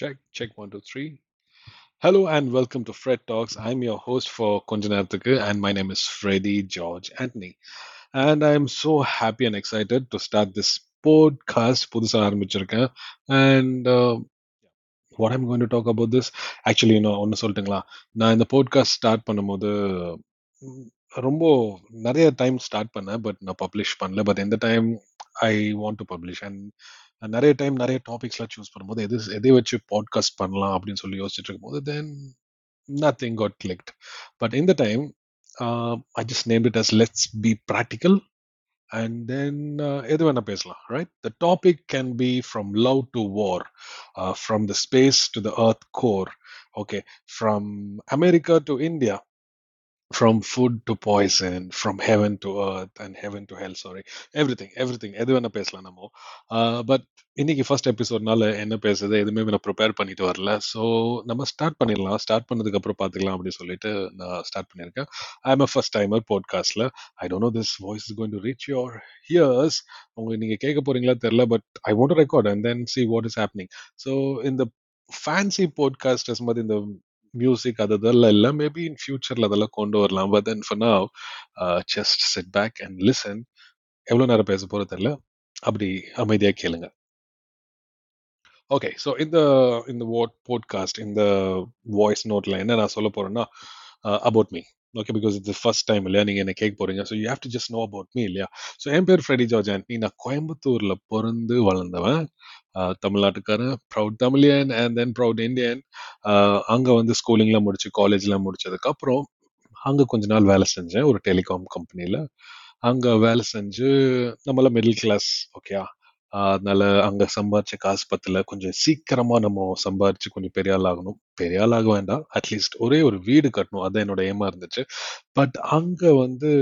Check, check one, two, three. Hello and welcome to Fred Talks. I'm your host for Konjanarthukku and my name is Freddy George Anthony. And I'm so happy and excited to start this podcast. புதுசா ஆரம்பிச்சிருக்கேன் and uh, what I'm going to talk about this actually you know ஒன்று சொல்லட்டுங்களா நான் இந்த podcast start பண்ணும்போது ம், ரொம்ப நிறைய டைம் ஸ்டார்ட் பண்ணேன் பட் நான் பப்ளிஷ் பண்ணல பட் எந்த time I want to publish and நிறைய டைம் நிறைய டாபிக்ஸ்லாம் சூஸ் பண்ணும்போது எது எதை வச்சு பாட்காஸ்ட் பண்ணலாம் அப்படின்னு சொல்லி யோசிச்சுட்டு இருக்கும்போது தென் nothing got clicked but in the time uh, i just named it as let's be practical and then uh, எது வேணா பேசலாம் right the topic can be from love to war uh, from the space to the earth core okay from america to india from food to poison from heaven to earth and heaven to hell sorry. Everything everything. எது வேணா பேசலாம் நம்ம. But இன்னைக்கு first எபிசோட்னால என்ன பேசுறது எதுவுமே நான் prepare பண்ணிட்டு வரல. ஸோ நம்ம ஸ்டார்ட் பண்ணிடலாம். ஸ்டார்ட் பண்ணதுக்கு அப்புறம் பார்த்துக்கலாம் அப்படின்னு சொல்லிட்டு நான் ஸ்டார்ட் பண்ணியிருக்கேன். I am a first timer பாட்காஸ்ட்ல I don't know this voice is going to reach your ears உங்க நீங்க கேட்க போறீங்களா தெரியல but I want record and then see what is happening so இந்த ஃபேன்சி பாட்காஸ்டர்ஸ் மாதிரி இந்த மியூசிக் அது இதெல்லாம் இல்லை. மேபி இன் ஃபியூச்சரில் அதெல்லாம் கொண்டு வரலாம். But then for now just sit back and listen எவ்வளோ நேரம் பேச போறது தெரியல. அப்படி அமைதியா கேளுங்க. ஓகே ஸோ இந்த இந்த வாட் போட்காஸ்ட் இந்த வாய்ஸ் நோட்ல என்ன நான் சொல்ல போறேன்னா uh, about me okay because it's first time இல்லையா நீங்கள் என்ன கேட்க போறீங்க so you have to just know about me இல்லையா? ஸோ என் பேர் ஃப்ரெடி ஜார்ஜ் ஆண்டனி நான் கோயம்புத்தூர்ல பிறந்து வளர்ந்தவன். தமிழ்நாட்டுக்காரன் proud Tamilian and then proud Indian. அங்கே வந்து ஸ்கூலிங்லாம் முடிச்சு காலேஜ்லாம் முடிச்சதுக்கப்புறம் அங்கே கொஞ்ச நாள் வேலை செஞ்சேன் ஒரு டெலிகாம் கம்பெனியில் அங்கே வேலை செஞ்சு நம்மள மிடில் கிளாஸ் ஓகேயா அதனால அங்க சம்பாரிச்ச காசு பத்துல. கொஞ்சம் சீக்கிரமா நம்ம சம்பாரிச்சு கொஞ்சம் பெரிய ஆள் ஆகணும். பெரிய ஆள் ஆக வேண்டாம். அட்லீஸ்ட் ஒரே ஒரு வீடு கட்டணும். அதான் என்னோட ஏமா இருந்துச்சு. பட் அங்க வந்து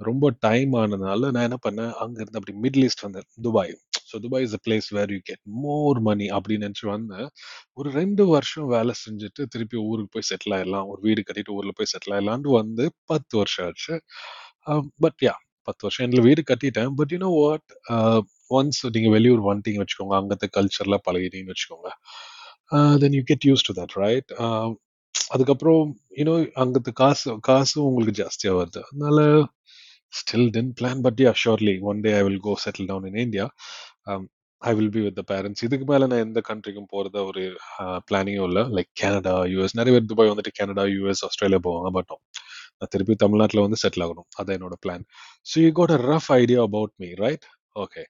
ரொம்ப டைம் ஆனதுனால நான் என்ன பண்ணேன்? அங்க இருந்து அப்படி மிடில் ஈஸ்ட் வந்தேன். Dubai so Dubai is a place where you get more money அப்படின்னு நினச்சி வந்தேன். ஒரு ரெண்டு வருஷம் வேலை செஞ்சுட்டு திருப்பி ஊருக்கு போய் செட்டில் ஆயிடலாம். ஒரு வீடு கட்டிட்டு ஊரில் போய் செட்டில் ஆயிடலான்ட்டு வந்து பத்து வருஷம் ஆச்சு. Um, பட் யா பத்து வருஷம் எங்களை வீடு கட்டிட்டேன். பட் யூனோ வாட் ஒன்ஸ் நீங்க வெளியூர் வந்துட்டீங்கன்னு வச்சுக்கோங்க அங்கത്തെ கல்ச்சர்ல பழகிட்டீங்கன்னு வச்சுக்கோங்க. Then you get use to that right அதுக்கப்புறம் யூனோ அங்கத்து காசு காசும் உங்களுக்கு ஜாஸ்தியா வருது. அதனால still then plan but yeah surely one day I will go settle down in India I will be with the parents இதுக்கு மேல நான் எந்த கண்ட்ரிக்கும் போகிறத ஒரு பிளானிங்கும் இல்லை. லைக் கனடா யூஎஸ் நிறைய பேர் துபாய் வந்துட்டு கனடா யூஎஸ் ஆஸ்திரேலியா போவாங்க பட் நான் திருப்பி தமிழ்நாட்டில் வந்து செட்டில் ஆகணும். அதான் என்னோட plan so you got a rough idea about me right okay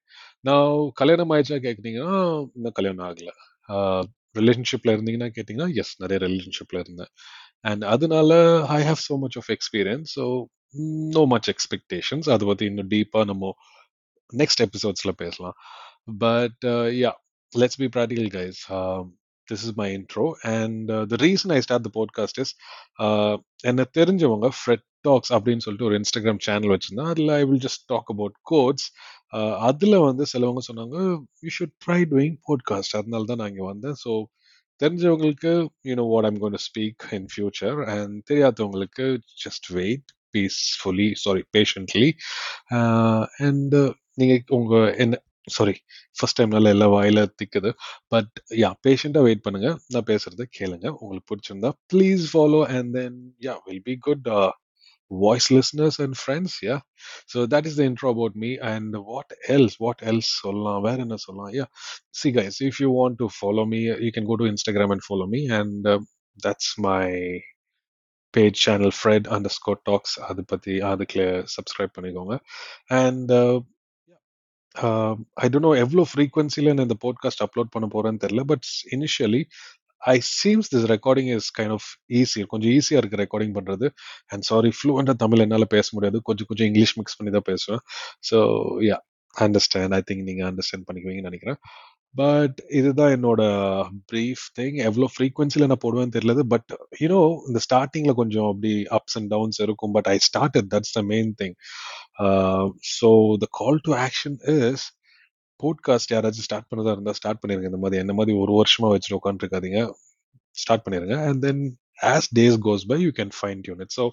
நான் கல்யாணம் ஆயிடுச்சா கேட்குறீங்கன்னா இன்னும் கல்யாணம் ஆகல. ரிலேஷன்ஷிப்ல இருந்தீங்கன்னா கேட்டிங்கன்னா எஸ் நிறைய ரிலேஷன்ஷிப்ல இருந்தேன். அண்ட் அதனால I have so much of experience so no much expectations அதை பற்றி இன்னும் டீப்பாக நம்ம நெக்ஸ்ட் எபிசோட்ஸில் பேசலாம். But yeah let's be practical guys this is my intro and the reason I start the podcast is என்ன தெரிஞ்சவங்க ஃப்ரெட் டாக்ஸ் அப்படின்னு சொல்லிட்டு ஒரு இன்ஸ்டாகிராம் சேனல் வச்சுருந்தேன் அதில் I will just talk about quotes அதில் வந்து சிலவங்க சொன்னாங்க you should try doing podcast அதனால தான் நான் இங்கே வந்தேன். ஸோ தெரிஞ்சவங்களுக்கு you know what I'm going to speak in future and தெரியாதவங்களுக்கு just wait peacefully sorry patiently and நீங்கள் உங்கள் என்ன சாரி ஃபர்ஸ்ட் டைம்னால எல்லா வாயில திக்குது பட் யா பேஷண்டா வெயிட் பண்ணுங்க நான் பேசுறத கேளுங்க உங்களுக்கு பிடிச்சிருந்தா please follow and then you will be good voice listeners and friends yeah so that is the intro about me and what else what else சொல்லலாம் வேற என்ன சொல்லலாம் yeah see guys if you want to follow me you can go to instagram and follow me and uh, that's my page channel Fred underscore talks அதை பற்றி அதுக்குள்ள subscribe பண்ணிக்கோங்க and I don't no எவ்வளோ ஃப்ரீக்வன்சியில் நான் இந்த podcast upload பண்ண போகிறேன்னு தெரியல but initially I seems this recording is kind of easy கொஞ்சம் ஈஸியாக இருக்குது ரெக்கார்டிங் பண்ணுறது அண்ட் சாரி ஃப்ளூவெண்ட்டாக தமிழ் என்னால் பேச முடியாது கொஞ்சம் கொஞ்சம் இங்கிலீஷ் மிக்ஸ் பண்ணி தான் பேசுவேன். So yeah understand I think நீங்கள் அண்டர்ஸ்டாண்ட் பண்ணிக்குவீங்கன்னு நினைக்கிறேன். பட் இதுதான் என்னோட ப்ரீஃப் திங் எவ்வளோ ஃப்ரீக்வன்சியில் நான் போடுவேன்னு தெரியல பட் யூனோ இந்த ஸ்டார்டிங்கில் கொஞ்சம் அப்படி அப்ஸ் அண்ட் டவுன்ஸ் இருக்கும். But I start that's the main thing so the call to action is podcast யாராச்சும் ஸ்டார்ட் பண்ணதா இருந்தால் ஸ்டார்ட் பண்ணிருங்க. இந்த மாதிரி என்ன மாதிரி ஒரு வருஷமா வச்சுட்டு உட்காந்துருக்காதீங்க ஸ்டார்ட் பண்ணிருங்க. And then as days goes by you can fine tune it so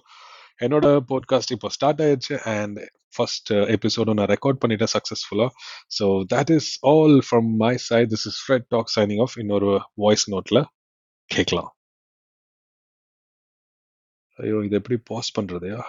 என்னோட பாட்காஸ்ட் இப்போ ஸ்டார்ட் ஆயிடுச்சு அண்ட் ஃபர்ஸ்ட் எபிசோடும் நான் ரெக்கார்ட் பண்ணிட்டேன் சக்ஸஸ்ஃபுல்லாக so that is all from my side this is Fred talk signing off இன்னொரு voice நோட்டில் கேட்கலாம். ஐயோ இது எப்படி பாஸ் பண்ணுறதையா